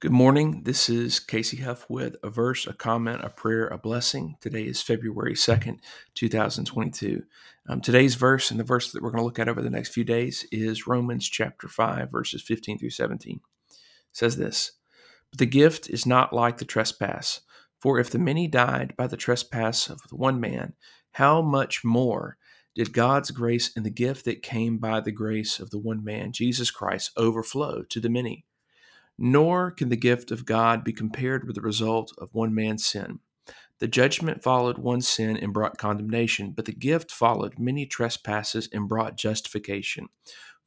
Good morning. This is Casey Hough with a verse, a comment, a prayer, a blessing. Today is February 2nd, 2022. Um, today's verse and the verse that we're going to look at over the next few days is Romans chapter 5, verses 15 through 17. It says this But the gift is not like the trespass. For if the many died by the trespass of the one man, how much more did God's grace and the gift that came by the grace of the one man, Jesus Christ, overflow to the many? Nor can the gift of God be compared with the result of one man's sin. The judgment followed one sin and brought condemnation, but the gift followed many trespasses and brought justification.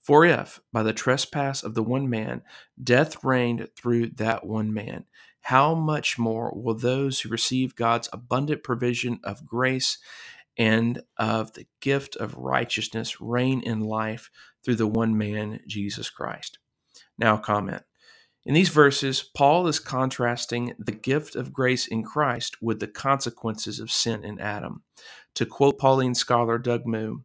For if, by the trespass of the one man, death reigned through that one man, how much more will those who receive God's abundant provision of grace and of the gift of righteousness reign in life through the one man, Jesus Christ? Now, comment. In these verses, Paul is contrasting the gift of grace in Christ with the consequences of sin in Adam. To quote Pauline scholar Doug Moo,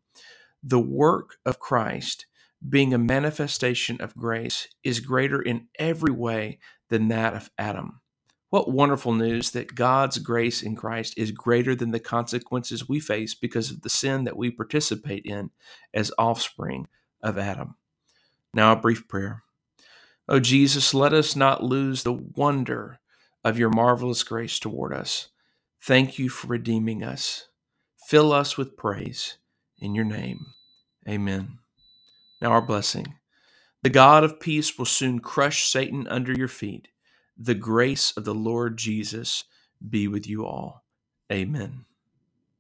the work of Christ, being a manifestation of grace, is greater in every way than that of Adam. What wonderful news that God's grace in Christ is greater than the consequences we face because of the sin that we participate in as offspring of Adam. Now, a brief prayer. Oh, Jesus, let us not lose the wonder of your marvelous grace toward us. Thank you for redeeming us. Fill us with praise. In your name, amen. Now, our blessing. The God of peace will soon crush Satan under your feet. The grace of the Lord Jesus be with you all. Amen.